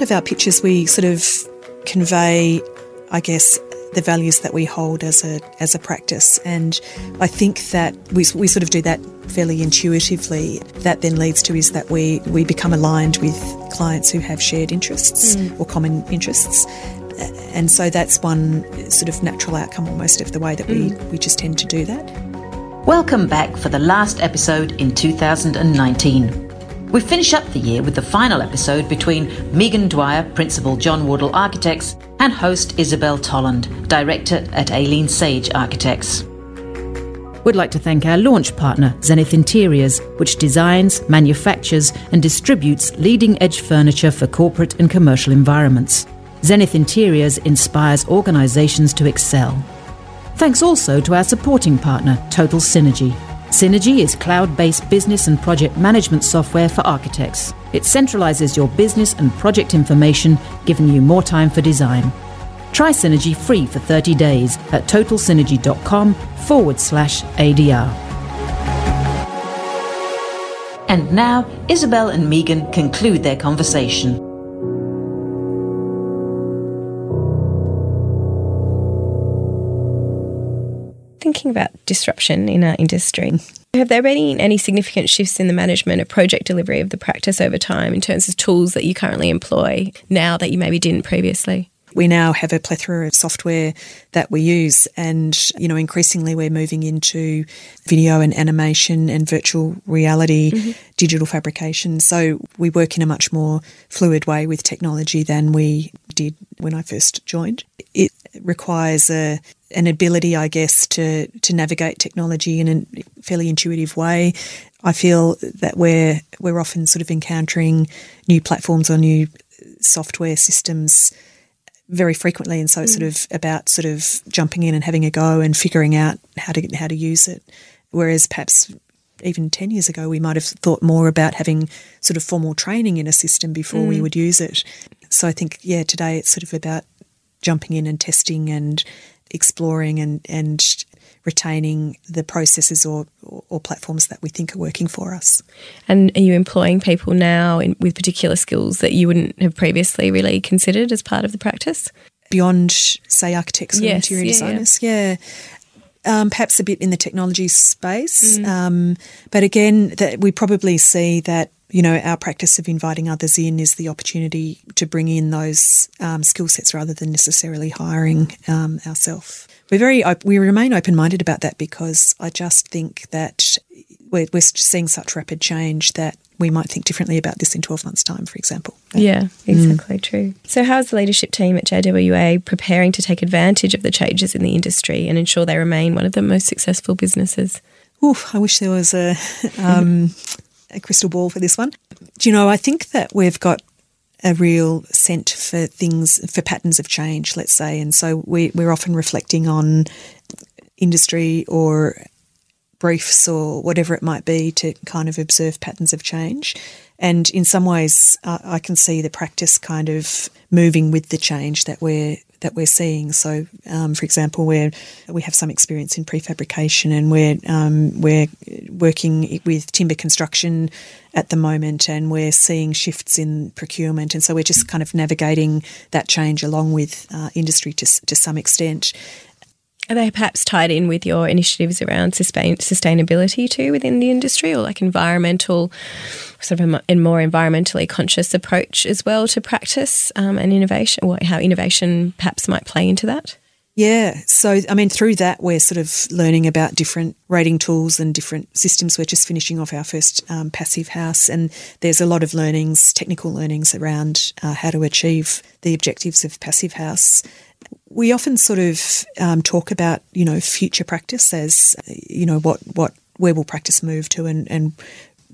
lot of our pictures, we sort of convey, I guess, the values that we hold as a as a practice, and I think that we, we sort of do that fairly intuitively. That then leads to is that we we become aligned with clients who have shared interests mm. or common interests, and so that's one sort of natural outcome almost of the way that we mm. we just tend to do that. Welcome back for the last episode in 2019. We finish up the year with the final episode between Meaghan Dwyer, Principal John Wardle Architects, and host Isabelle Toland, Director at Aileen Sage Architects. We'd like to thank our launch partner, Zenith Interiors, which designs, manufactures, and distributes leading edge furniture for corporate and commercial environments. Zenith Interiors inspires organisations to excel. Thanks also to our supporting partner, Total Synergy, Synergy is cloud based business and project management software for architects. It centralizes your business and project information, giving you more time for design. Try Synergy free for 30 days at totalsynergy.com forward slash ADR. And now, Isabelle and Meaghan conclude their conversation. Thinking about disruption in our industry. Have there been any significant shifts in the management of project delivery of the practice over time in terms of tools that you currently employ now that you maybe didn't previously? We now have a plethora of software that we use, and you know, increasingly we're moving into video and animation and virtual reality, mm-hmm. digital fabrication. So we work in a much more fluid way with technology than we did when I first joined. It requires a an ability, I guess, to to navigate technology in a fairly intuitive way. I feel that we're we're often sort of encountering new platforms or new software systems very frequently, and so it's mm. sort of about sort of jumping in and having a go and figuring out how to how to use it. Whereas perhaps even 10 years ago, we might have thought more about having sort of formal training in a system before mm. we would use it. So I think, yeah, today it's sort of about jumping in and testing and exploring and, and retaining the processes or, or, or, platforms that we think are working for us. And are you employing people now in, with particular skills that you wouldn't have previously really considered as part of the practice? Beyond, say, architects or yes, interior yeah, designers, yeah. yeah. Um, perhaps a bit in the technology space, mm. um, but again, that we probably see that you know, our practice of inviting others in is the opportunity to bring in those um, skill sets rather than necessarily hiring um, ourselves. We're very we remain open minded about that because I just think that we're, we're seeing such rapid change that we might think differently about this in 12 months' time, for example. Yeah, exactly mm. true. So, how's the leadership team at JWA preparing to take advantage of the changes in the industry and ensure they remain one of the most successful businesses? Oof, I wish there was a. Um, a crystal ball for this one. Do you know, I think that we've got a real scent for things, for patterns of change, let's say. And so we, we're often reflecting on industry or briefs or whatever it might be to kind of observe patterns of change. And in some ways, uh, I can see the practice kind of moving with the change that we're that we're seeing. So, um, for example, where we have some experience in prefabrication, and we're um, we're working with timber construction at the moment, and we're seeing shifts in procurement, and so we're just kind of navigating that change along with uh, industry to to some extent. Are they perhaps tied in with your initiatives around sustain, sustainability too within the industry, or like environmental, sort of a, more environmentally conscious approach as well to practice um, and innovation? Or how innovation perhaps might play into that? Yeah. So, I mean, through that, we're sort of learning about different rating tools and different systems. We're just finishing off our first um, passive house, and there's a lot of learnings, technical learnings around uh, how to achieve the objectives of passive house we often sort of um, talk about you know future practice as you know what what where will practice move to and and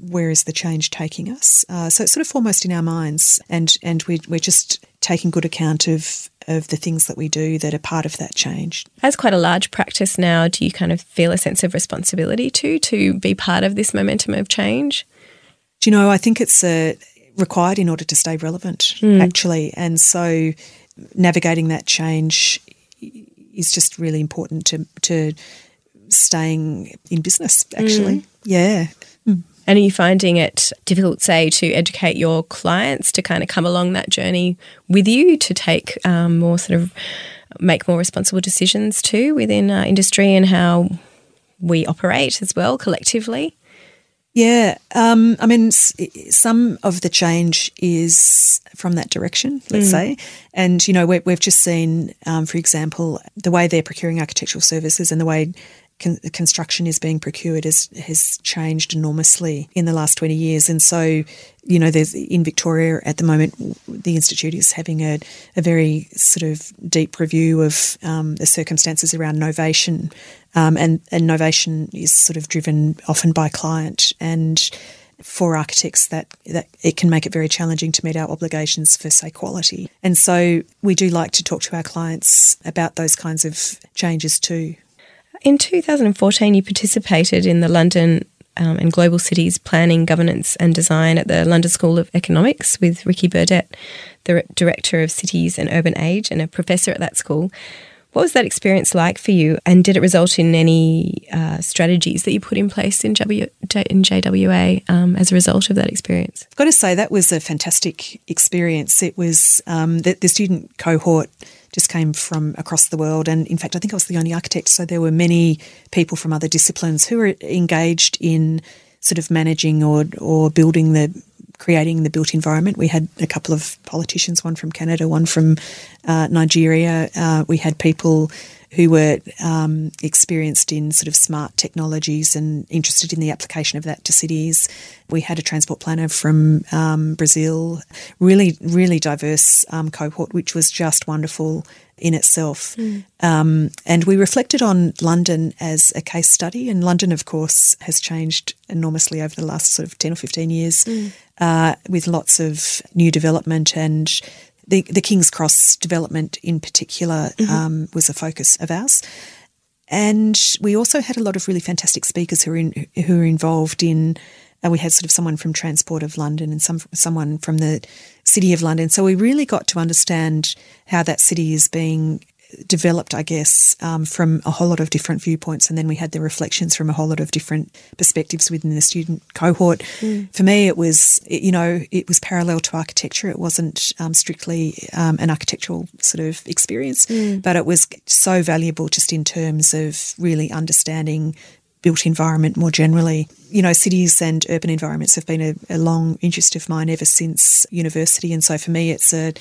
where is the change taking us? Uh, so it's sort of foremost in our minds, and and we, we're just taking good account of of the things that we do that are part of that change. As quite a large practice now, do you kind of feel a sense of responsibility to to be part of this momentum of change? Do you know? I think it's uh, required in order to stay relevant, mm. actually, and so navigating that change is just really important to to staying in business. Actually, mm. yeah. Mm. And are you finding it difficult, say, to educate your clients to kind of come along that journey with you to take um, more sort of make more responsible decisions too within our industry and how we operate as well collectively? Yeah, um, I mean, some of the change is from that direction, let's mm. say. And, you know, we have just seen, um, for example, the way they're procuring architectural services and the way con- construction is being procured has, has changed enormously in the last 20 years. And so, you know, there's in Victoria at the moment, the Institute is having a, a very sort of deep review of um, the circumstances around novation. Um, and, and novation is sort of driven often by client and for architects that, that it can make it very challenging to meet our obligations for say quality. And so we do like to talk to our clients about those kinds of changes too. In 2014, you participated in the London um, and Global Cities Planning, Governance and Design at the London School of Economics with Ricky Burdett, the Director of Cities and Urban Age and a professor at that school. What was that experience like for you, and did it result in any uh, strategies that you put in place in, in JWA um, as a result of that experience? I've got to say that was a fantastic experience. It was um, the student cohort just came from across the world. And in fact, I think I was the only architect. So there were many people from other disciplines who were engaged in sort of managing or, or building the creating the built environment. We had a couple of politicians, one from Canada, one from uh, Nigeria. Uh, we had people who were um, experienced in sort of smart technologies and interested in the application of that to cities. We had a transport planner from um, Brazil, really, really diverse um, cohort, which was just wonderful in itself. Mm. Um, and we reflected on London as a case study. And London, of course, has changed enormously over the last sort of 10 or 15 years mm. uh, with lots of new development and the, the King's Cross development in particular mm-hmm. um, was a focus of ours. And we also had a lot of really fantastic speakers who were, in, who were involved in. Uh, we had sort of someone from Transport of London and some someone from the City of London. So we really got to understand how that city is being developed, I guess, um, from a whole lot of different viewpoints. And then we had the reflections from a whole lot of different perspectives within the student cohort. Mm. For me, it was, you know, it was parallel to architecture. It wasn't um, strictly um, an architectural sort of experience, mm. but it was so valuable just in terms of really understanding built environment more generally. You know, cities and urban environments have been a, a long interest of mine ever since university. And so for me, it's a,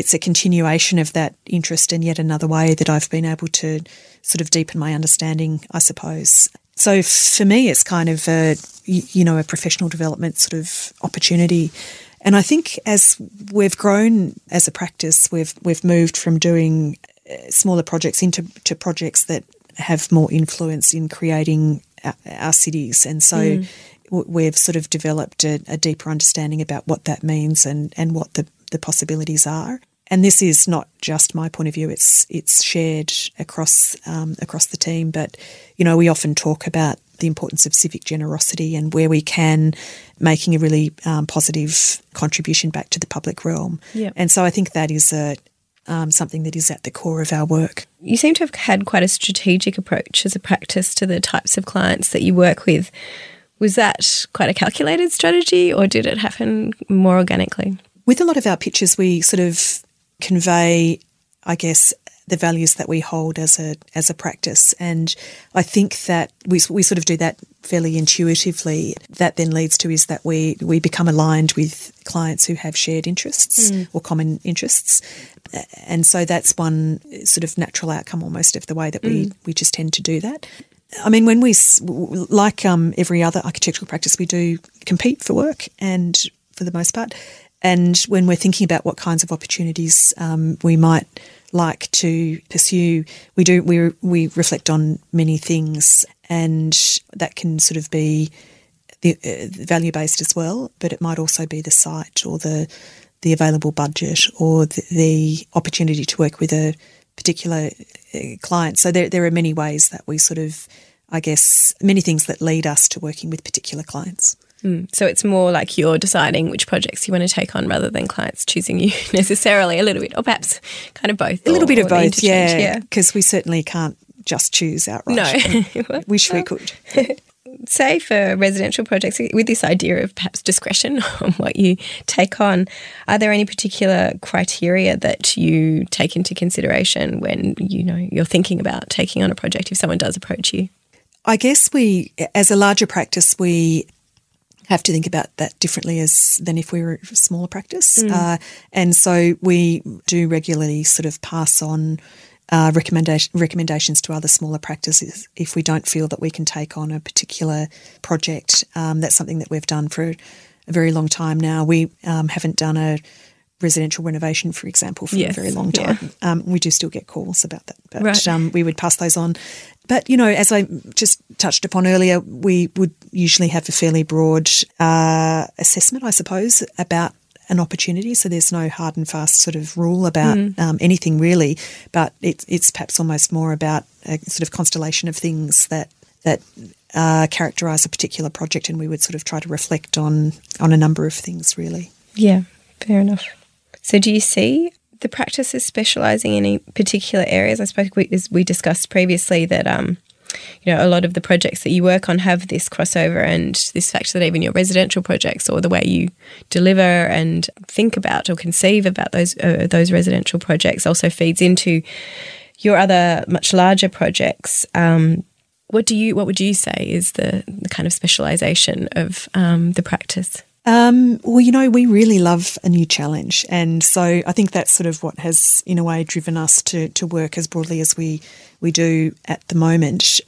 it's a continuation of that interest and yet another way that I've been able to sort of deepen my understanding, I suppose. So for me, it's kind of a, you know, a professional development sort of opportunity. And I think as we've grown as a practice, we've we've moved from doing uh, smaller projects into to projects that have more influence in creating our, our cities. And so mm. we've sort of developed a, a deeper understanding about what that means and, and what the the possibilities are. And this is not just my point of view; it's it's shared across um, across the team. But you know, we often talk about the importance of civic generosity and where we can making a really um, positive contribution back to the public realm. Yep. And so I think that is a um, something that is at the core of our work. You seem to have had quite a strategic approach as a practice to the types of clients that you work with. Was that quite a calculated strategy, or did it happen more organically? With a lot of our pitches, we sort of convey, I guess, the values that we hold as a as a practice, and I think that we we sort of do that fairly intuitively. That then leads to is that we we become aligned with clients who have shared interests mm. or common interests, and so that's one sort of natural outcome almost of the way that we mm. we just tend to do that. I mean, when we, like um, every other architectural practice, we do compete for work, and for the most part, and when we're thinking about what kinds of opportunities um, we might like to pursue, we do we we reflect on many things, and that can sort of be the uh, value based as well. But it might also be the site or the the available budget or the, the opportunity to work with a particular uh, client. So there there are many ways that we sort of, I guess, many things that lead us to working with particular clients. Mm. So it's more like you're deciding which projects you want to take on rather than clients choosing you necessarily a little bit, or perhaps kind of both. A little or, bit of both, yeah. Because yeah. we certainly can't just choose outright. No. Wish we could. say for residential projects, with this idea of perhaps discretion on what you take on, are there any particular criteria that you take into consideration when you know you're thinking about taking on a project if someone does approach you? I guess we, as a larger practice, we have to think about that differently as than if we were a smaller practice, mm. uh, and so we do regularly sort of pass on uh, recommendation, recommendations to other smaller practices if we don't feel that we can take on a particular project. Um, that's something that we've done for a very long time now. We um, haven't done a residential renovation, for example, for yes. a very long time. Yeah. Um, we do still get calls about that, but right. Um, we would pass those on. But, you know, as I just touched upon earlier, we would usually have a fairly broad uh, assessment, I suppose, about an opportunity. So there's no hard and fast sort of rule about mm. um, anything really, but it's it's perhaps almost more about a sort of constellation of things that that uh, characterise a particular project, and we would sort of try to reflect on on a number of things really. Yeah, fair enough. So do you see the practices specialising in any particular areas? I suppose we, as we discussed previously that um, you know, a lot of the projects that you work on have this crossover and this fact that even your residential projects or the way you deliver and think about or conceive about those uh, those residential projects also feeds into your other much larger projects. Um, what do you what would you say is the, the kind of specialization of um, the practice? Um, well, you know, we really love a new challenge. And so I think that's sort of what has, in a way, driven us to, to work as broadly as we, we do at the moment.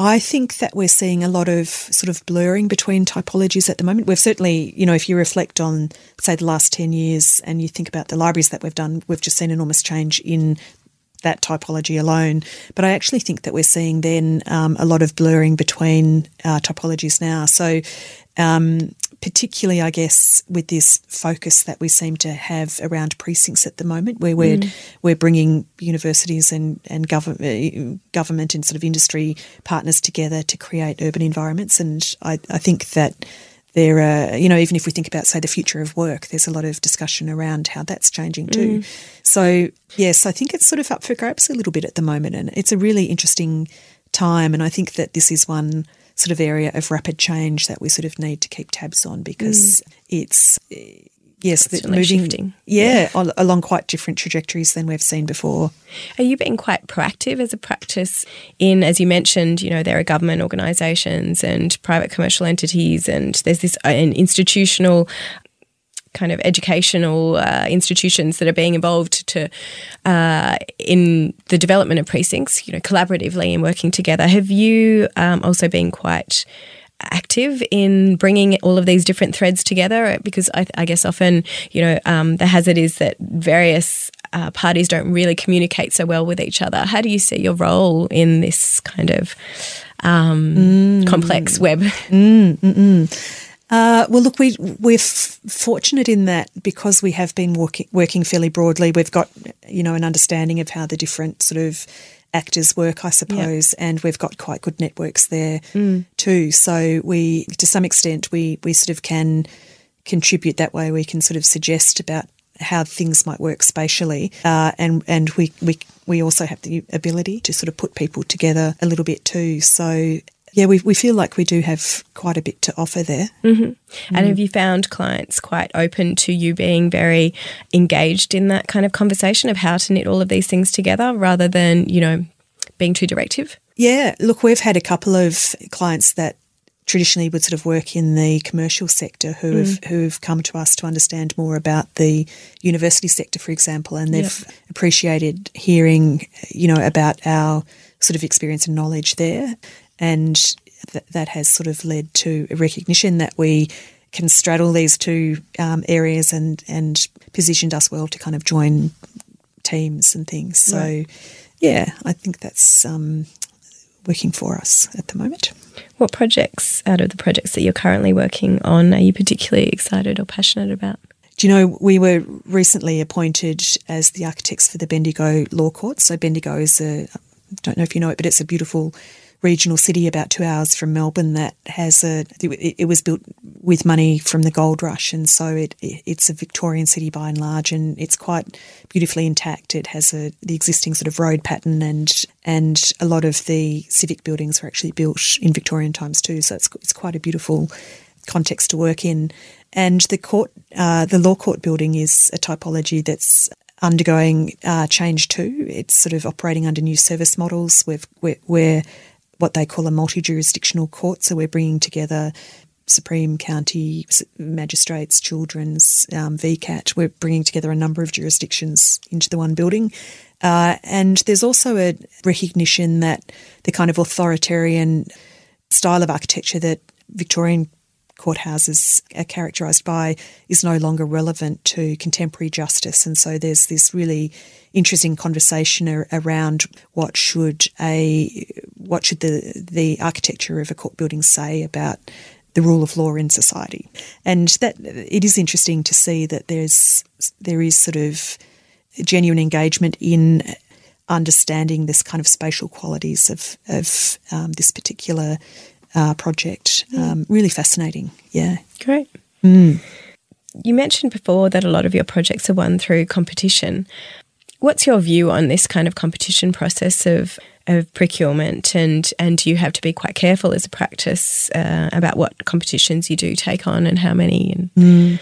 I think that we're seeing a lot of sort of blurring between typologies at the moment. We've certainly, you know, if you reflect on, say, the last 10 years and you think about the libraries that we've done, we've just seen enormous change in that typology alone. But I actually think that we're seeing then um, a lot of blurring between uh, typologies now. So um, particularly, I guess, with this focus that we seem to have around precincts at the moment, where we're mm. we're bringing universities and and government government and sort of industry partners together to create urban environments, and I, I think that. There are, you know, even if we think about, say, the future of work, there's a lot of discussion around how that's changing too. Mm. So, yes, I think it's sort of up for grabs a little bit at the moment, and it's a really interesting time. And I think that this is one sort of area of rapid change that we sort of need to keep tabs on because mm. it's yes, it's moving shifting. Yeah, yeah, along quite different trajectories than we've seen before. Are you being quite proactive as a practice in, as you mentioned, you know, there are government organisations and private commercial entities, and there's this uh, an institutional kind of educational uh, institutions that are being involved to uh, in the development of precincts, you know, collaboratively and working together. Have you um, also been quite active in bringing all of these different threads together? Because I, I guess often, you know, um, the hazard is that various uh, parties don't really communicate so well with each other. How do you see your role in this kind of um, mm. complex web? Mm, uh, well, look, we we're f- fortunate in that because we have been working working fairly broadly. We've got you know an understanding of how the different sort of actors work, I suppose, yep. and we've got quite good networks there mm. too. So we, to some extent, we we sort of can contribute that way. We can sort of suggest about how things might work spatially, uh, and and we we we also have the ability to sort of put people together a little bit too. So yeah, we, we feel like we do have quite a bit to offer there. Mm-hmm. Mm. And have you found clients quite open to you being very engaged in that kind of conversation of how to knit all of these things together rather than, you know, being too directive? Yeah, look, we've had a couple of clients that traditionally would sort of work in the commercial sector who mm. have who've come to us to understand more about the university sector, for example, and they've yep. appreciated hearing, you know, about our sort of experience and knowledge there and th- that has sort of led to a recognition that we can straddle these two um, areas and and positioned us well to kind of join teams and things. So, right. yeah, I think that's um, working for us at the moment. What projects out of the projects that you're currently working on are you particularly excited or passionate about? Do you know, we were recently appointed as the architects for the Bendigo Law Court. So, Bendigo is a, I don't know if you know it, but it's a beautiful regional city about two hours from Melbourne that has a. It, it was built with money from the gold rush, and so it, it's a Victorian city by and large, and it's quite beautifully intact. It has a the existing sort of road pattern, and and a lot of the civic buildings were actually built in Victorian times too. So it's it's quite a beautiful context to work in. And the court, uh, the law court building is a typology that's undergoing uh, change too. It's sort of operating under new service models. We've, we're, we're what they call a multi jurisdictional court, so we're bringing together Supreme County Magistrates, Children's, um, VCAT. We're bringing together a number of jurisdictions into the one building. Uh, and there's also a recognition that the kind of authoritarian style of architecture that Victorian courthouses are characterised by is no longer relevant to contemporary justice. And so there's this really interesting conversation around what should a what should the the architecture of a court building say about the rule of law in society. And that it is interesting to see that there's there is sort of genuine engagement in understanding this kind of spatial qualities of of um, this particular uh, project. Um, really fascinating. Yeah. Great. Mm. You mentioned before that a lot of your projects are won through competition. What's your view on this kind of competition process of of procurement, and and you have to be quite careful as a practice uh, about what competitions you do take on and how many. And mm.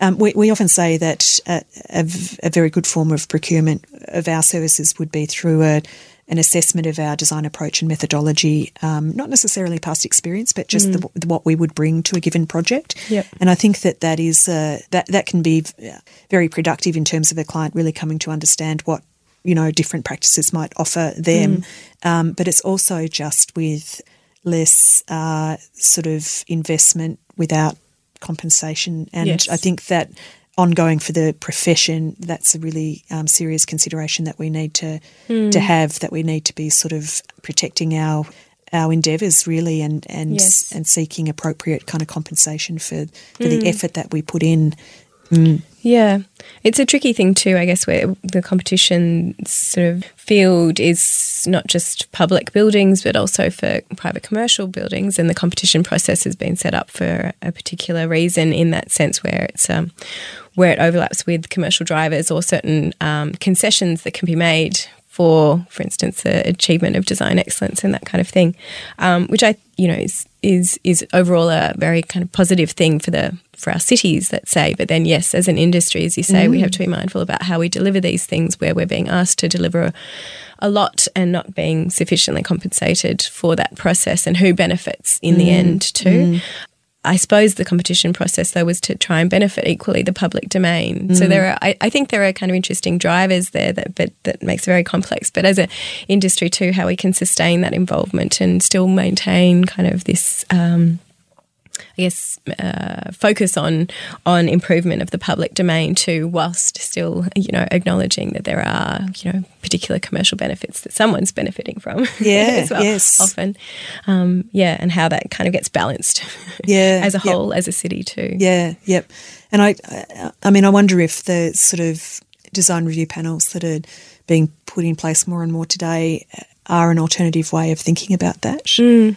um, we, we often say that a, a, a, very good form of procurement of our services would be through a an assessment of our design approach and methodology, um, not necessarily past experience, but just mm. the, what we would bring to a given project. Yep. And I think that that is uh, that that can be very productive in terms of a client really coming to understand what you know different practices might offer them. Mm. Um, but it's also just with less uh, sort of investment without compensation, and yes. I think that ongoing for the profession, that's a really um, serious consideration that we need to mm. to have. That we need to be sort of protecting our our endeavours really, and and yes. and seeking appropriate kind of compensation for for mm. the hmm. effort that we put in. Mm. Yeah, it's a tricky thing too, I guess, where the competition sort of field is not just public buildings, but also for private commercial buildings. And the competition process has been set up for a particular reason in that sense, where it's um, where it overlaps with commercial drivers or certain um, concessions that can be made for, for instance, the achievement of design excellence and that kind of thing, um, which I, you know, is is is overall a very kind of positive thing for the for our cities, let's say. But then, yes, as an industry, as you say, mm. we have to be mindful about how we deliver these things, where we're being asked to deliver a, a, lot and not being sufficiently compensated for that process, and who benefits in mm. the end too. Mm. I suppose the competition process though was to try and benefit equally the public domain. Mm. So there are, I, I, think there are kind of interesting drivers there that, but that makes it very complex. But as an industry too, how we can sustain that involvement and still maintain kind of this. Um, I guess, uh, focus on on improvement of the public domain too, whilst still, you know, acknowledging that there are, you know, particular commercial benefits that someone's benefiting from. Yeah, well, yes, often, um, yeah, and how that kind of gets balanced. Yeah, as a yep. whole, as a city too. Yeah, yep. And I, I mean, I wonder if the sort of design review panels that are being put in place more and more today are an alternative way of thinking about that. Mm.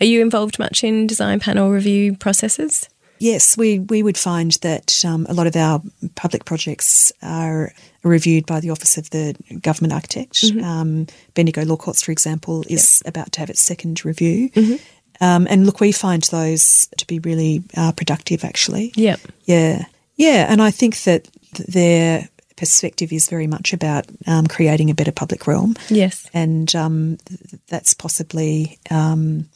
Are you involved much in design panel review processes? Yes, we, we would find that um, a lot of our public projects are reviewed by the Office of the Government Architect. Mm-hmm. Um, Bendigo Law Courts, for example, is yep. about to have its second review. Mm-hmm. Um, and look, we find those to be really uh, productive, actually. Yeah. Yeah. Yeah. And I think that their perspective is very much about um, creating a better public realm. Yes. And um, th- that's possibly um,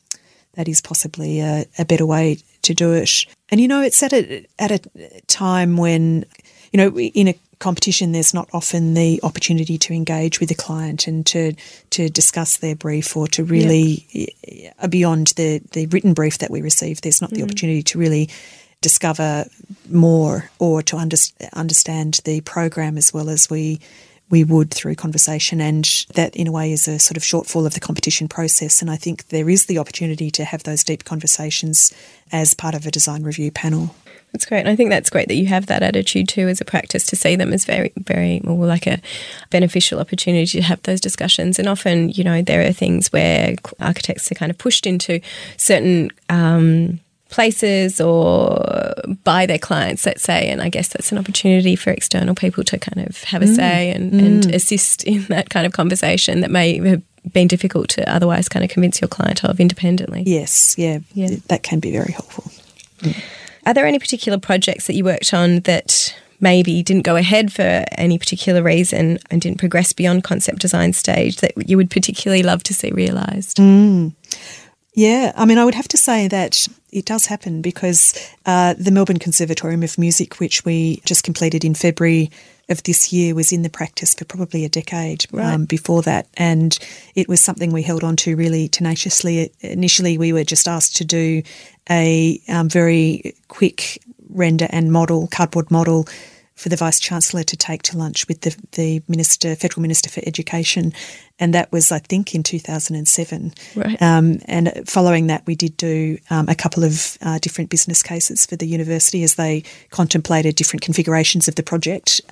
that is possibly a, a, better way to do it. And you know, it's at a at a time when you know in a competition there's not often the opportunity to engage with the client and to to discuss their brief or to really yep. beyond the the written brief that we receive there's not the mm. opportunity to really discover more or to under, understand the program as well as we we would through conversation. And that, in a way, is a sort of shortfall of the competition process. And I think there is the opportunity to have those deep conversations as part of a design review panel. That's great. And I think that's great that you have that attitude too as a practice to see them as very, very more like a beneficial opportunity to have those discussions. And often, you know, there are things where architects are kind of pushed into certain um, places or by their clients, let's say. And I guess that's an opportunity for external people to kind of have a mm. say and, mm. and assist in that kind of conversation that may have been difficult to otherwise kind of convince your client of independently. Yes, yeah, yeah. that can be very helpful. Mm. Are there any particular projects that you worked on that maybe didn't go ahead for any particular reason and didn't progress beyond concept design stage that you would particularly love to see realised? Yeah, I mean, I would have to say that it does happen because uh, the Melbourne Conservatorium of Music, which we just completed in February of this year, was in the practice for probably a decade right. um, before that. And it was something we held on to really tenaciously. Initially, we were just asked to do a um, very quick render and model, cardboard model for the Vice Chancellor to take to lunch with the, the Minister, Federal Minister for Education. And that was, I think, in 2007. Right. Um, and following that, we did do um, a couple of uh, different business cases for the university as they contemplated different configurations of the project.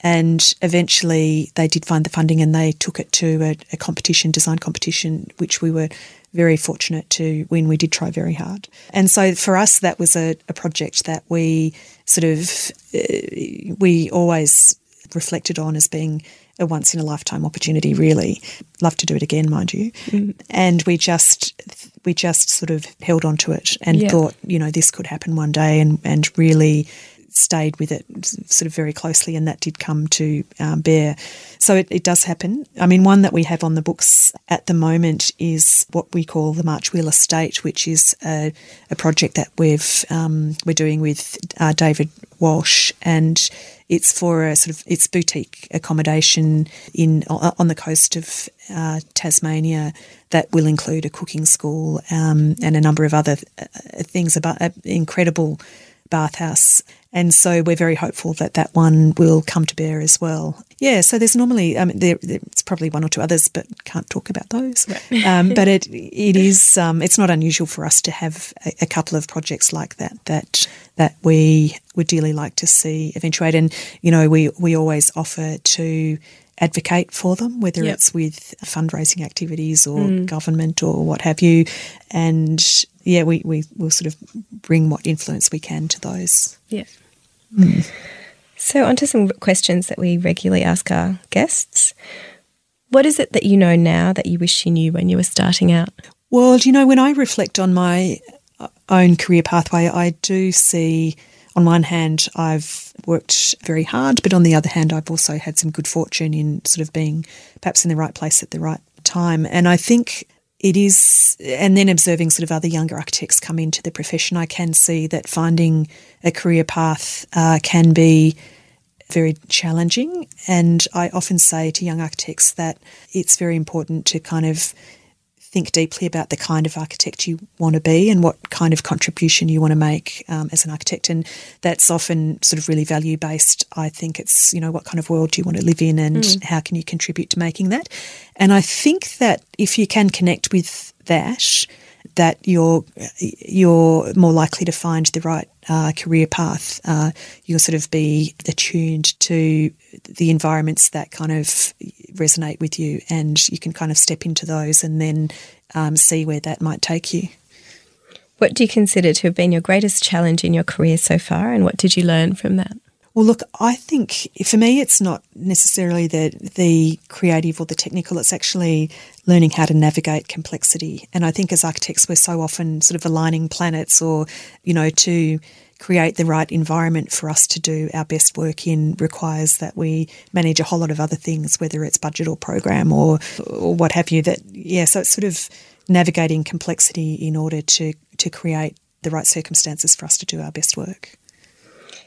And eventually they did find the funding and they took it to a, a competition, design competition, which we were very fortunate to win. We did try very hard. And so for us, that was a, a project that we sort of, uh, we always reflected on as being a once in a lifetime opportunity really love to do it again mind you mm. and we just we just sort of held on to it and yeah. thought you know this could happen one day and and really stayed with it sort of very closely, and that did come to um, bear. So it, it, does happen. I mean, one that we have on the books at the moment is what we call the March Wheel Estate, which is a, a project that we've um, we're doing with uh, David Walsh, and it's for a sort of it's boutique accommodation in on the coast of uh, Tasmania that will include a cooking school um, and a number of other uh, things about uh, incredible bathhouse. And so we're very hopeful that that one will come to bear as well. Yeah, so there's normally, I mean, there, there's probably one or two others, but can't talk about those. Um, but it it is, um, it's not unusual for us to have a, a, couple of projects like that that that we would dearly like to see eventuate. And you know, we we always offer to advocate for them, whether yep. it's with fundraising activities or mm. government or what have you. And yeah, we, we will sort of bring what influence we can to those. Yeah. Mm. So, on to some questions that we regularly ask our guests. What is it that you know now that you wish you knew when you were starting out? Well, you know, when I reflect on my own career pathway, I do see, on one hand, I've worked very hard, but on the other hand, I've also had some good fortune in sort of being perhaps in the right place at the right time. And I think it is, and then observing sort of other younger architects come into the profession, I can see that finding a career path uh, can be very challenging. And I often say to young architects that it's very important to kind of think deeply about the kind of architect you want to be and what kind of contribution you want to make um, as an architect. And that's often sort of really value based. I think it's, you know, what kind of world do you want to live in and mm. how can you contribute to making that? And I think that if you can connect with that, that you're you're more likely to find the right uh, career path. Uh, you'll sort of be attuned to the environments that kind of resonate with you, and you can kind of step into those and then um, see where that might take you. What do you consider to have been your greatest challenge in your career so far, and what did you learn from that? Well, look, I think for me, it's not necessarily the the creative or the technical. It's actually learning how to navigate complexity. And I think as architects, we're so often sort of aligning planets, or you know, to create the right environment for us to do our best work in requires that we manage a whole lot of other things, whether it's budget or program or or what have you. That yeah, so it's sort of navigating complexity in order to to create the right circumstances for us to do our best work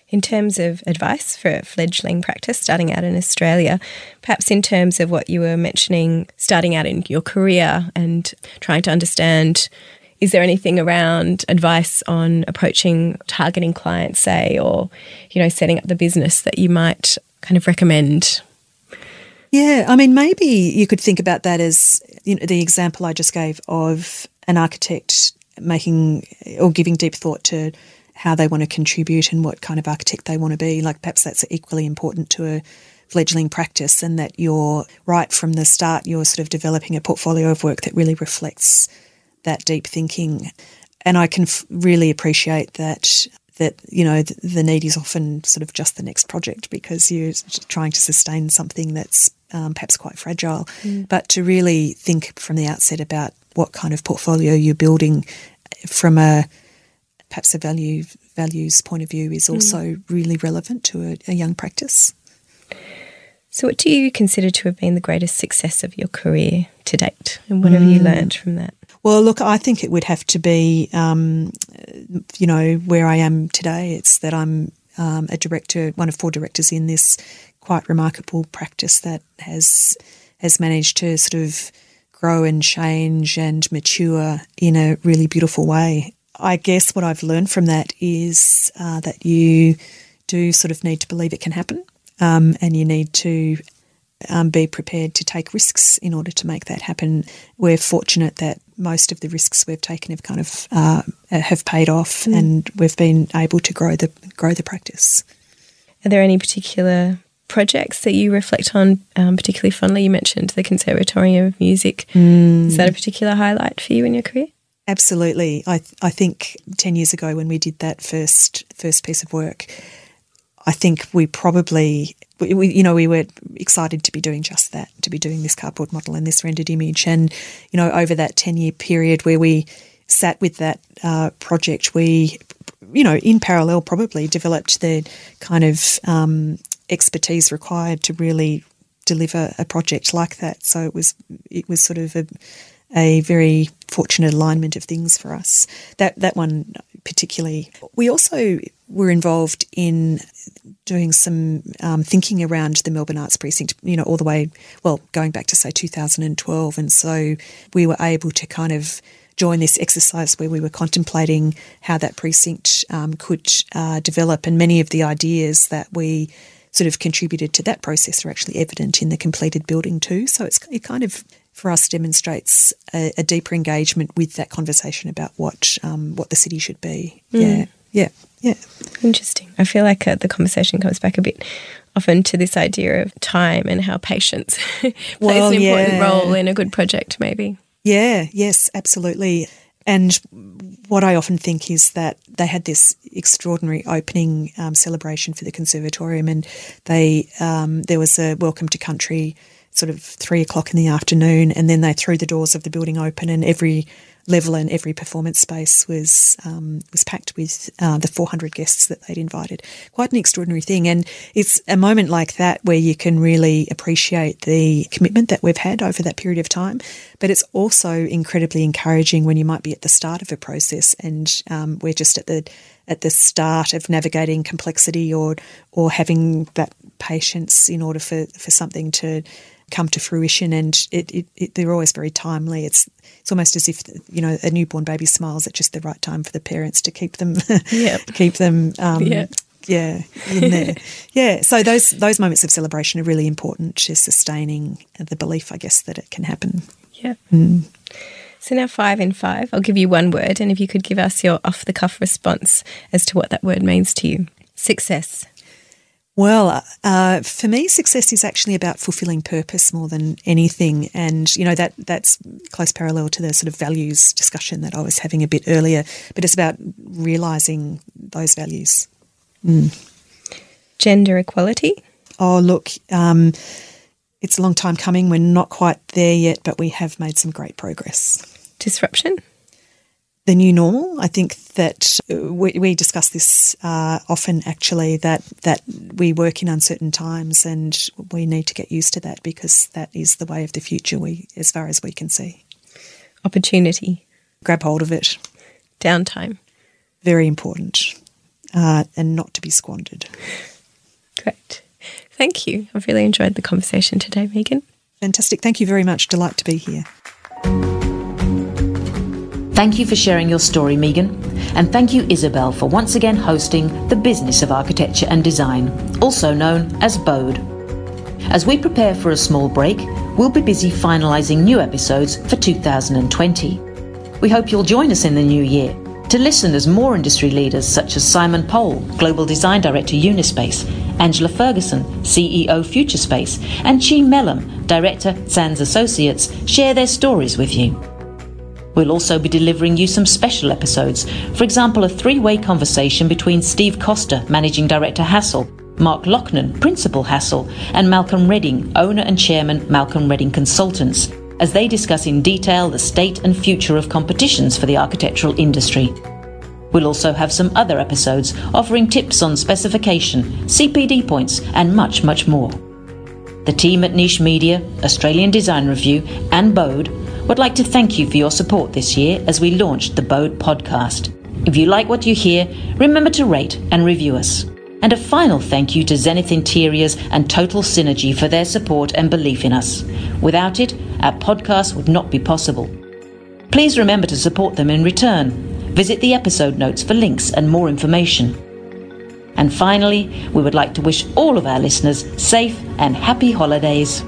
in terms of advice for a fledgling practice starting out in Australia, perhaps in terms of what you were mentioning, starting out in your career and trying to understand is there anything around advice on approaching targeting clients, say, or you know, setting up the business that you might kind of recommend? Yeah, I mean, maybe you could think about that as you know, the example I just gave of an architect making or giving deep thought to how they want to contribute and what kind of architect they want to be. Like perhaps that's equally important to a fledgling practice, and that you're right from the start, you're sort of developing a portfolio of work that really reflects that deep thinking. And I can f- really appreciate that that you know the, the need is often sort of just the next project because you're trying to sustain something that's um, perhaps quite fragile. Mm. But to really think from the outset about what kind of portfolio you're building from a perhaps a value values point of view is mm. also mm. really relevant to a, a young practice. So, what do you consider to have been the greatest success of your career to date, and what have you mm. learned from that? Well, look, I think it would have to be, um, you know, where I am today. It's that I'm um, a director, one of four directors in this quite remarkable practice that has has managed to sort of grow and change and mature in a really beautiful way. I guess what I've learned from that is uh, that you do sort of need to believe it can happen, um, and you need to um, be prepared to take risks in order to make that happen. We're fortunate that most of the risks we've taken have kind of uh, have paid off, mm. and we've been able to grow the grow the practice. Are there any particular projects that you reflect on um, particularly fondly? You mentioned the Conservatorium of Music. Mm. Is that a particular highlight for you in your career? Absolutely. I I think ten years ago when we did that first first piece of work, I think we probably we, we, you know, we were excited to be doing just that, to be doing this cardboard model and this rendered image. And, you know, over that 10 year period where we sat with that uh, project, we, you know, in parallel probably developed the kind of um, expertise required to really deliver a project like that. So it was, it was sort of a, a very fortunate alignment of things for us. That that one particularly. We also were involved in doing some um, thinking around the Melbourne Arts Precinct, you know, all the way, well, going back to say 2012. And so we were able to kind of join this exercise where we were contemplating how that precinct um, could uh, develop. And many of the ideas that we sort of contributed to that process are actually evident in the completed building too. So it's it kind of for us demonstrates a, a deeper engagement with that conversation about what um, what the city should be. Mm. Yeah, yeah, yeah. Interesting. I feel like uh, the conversation comes back a bit often to this idea of time and how patience plays well, an important yeah. role in a good project, maybe. Yeah. Yes. Absolutely. And what I often think is that they had this extraordinary opening um, celebration for the conservatorium, and they um, there was a welcome to country sort of three o'clock in the afternoon, and then they threw the doors of the building open, and every level and every performance space was um, was packed with uh, the 400 guests that they'd invited. Quite an extraordinary thing, and it's a moment like that where you can really appreciate the commitment that we've had over that period of time. But it's also incredibly encouraging when you might be at the start of a process, and um, we're just at the at the start of navigating complexity or or having that patience in order for, for something to come to fruition, and it, it, it, they're always very timely. It's it's almost as if you know a newborn baby smiles at just the right time for the parents to keep them yep. keep them um, yep. yeah in there yeah. So those those moments of celebration are really important to sustaining the belief, I guess, that it can happen. Yeah. Mm. So now five in five. I'll give you one word, and if you could give us your off the cuff response as to what that word means to you. Success. Well, uh, for me, success is actually about fulfilling purpose more than anything, and you know that that's close parallel to the sort of values discussion that I was having a bit earlier. But it's about realizing those values. Mm. Gender equality. Oh, look, um, it's a long time coming. We're not quite there yet, but we have made some great progress. Disruption the new normal. I think that uh, we, we discuss this uh, often, actually, that that we work in uncertain times, and we need to get used to that because that is the way of the future. We, as far as we can see, opportunity. Grab hold of it. Downtime. Very important, uh, and not to be squandered. Great. Thank you. I've really enjoyed the conversation today, Meaghan. Fantastic. Thank you very much. Delight to be here. Thank you for sharing your story, Meaghan. And thank you, Isabelle, for once again hosting the Business of Architecture and Design, also known as BODE. As we prepare for a small break, we'll be busy finalising new episodes for 2020. We hope you'll join us in the new year to listen as more industry leaders such as Simon Pole, Global Design Director Unispace, Angela Ferguson, CEO Futurespace, and Chi Melhem, Director Sands Associates, share their stories with you. We'll also be delivering you some special episodes, for example, a three way conversation between Steve Coster, Managing Director Hassell, Mark Loughnan, Principal Hassell, and Malcolm Reading, Owner and Chairman Malcolm Reading Consultants, as they discuss in detail the state and future of competitions for the architectural industry. We'll also have some other episodes offering tips on specification, CPD points, and much, much more. The team at Niche Media, Australian Design Review, and Bode would like to thank you for your support this year as we launched the BOAD podcast. If you like what you hear, remember to rate and review us. And a final thank you to Zenith Interiors and Total Synergy for their support and belief in us. Without it, our podcast would not be possible. Please remember to support them in return. Visit the episode notes for links and more information. And finally, we would like to wish all of our listeners safe and happy holidays.